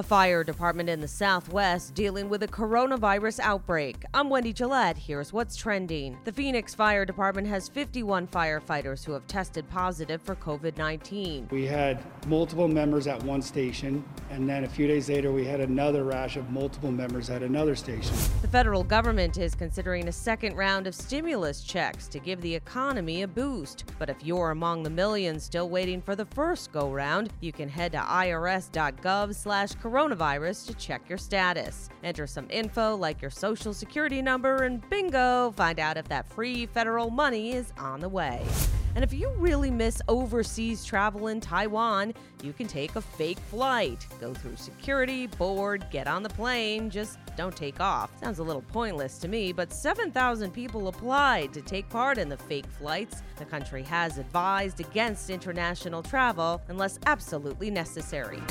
A fire department in the Southwest dealing with a coronavirus outbreak. I'm Wendy Gillette. Here's what's trending. The Phoenix Fire Department has 51 firefighters who have tested positive for COVID 19. We had multiple members at one station, and then a few days later, we had another rash of multiple members at another station. The federal government is considering a second round of stimulus checks to give the economy a boost. But if you're among the millions still waiting for the first go round, you can head to irs.gov slash coronavirus to check your status. Enter some info like your social security number, and bingo, find out if that free federal money is on the way. And if you really miss overseas travel in Taiwan, you can take a fake flight. Go through security, board, get on the plane, just don't take off. Sounds a little pointless to me, but 7,000 people applied to take part in the fake flights. The country has advised against international travel unless absolutely necessary.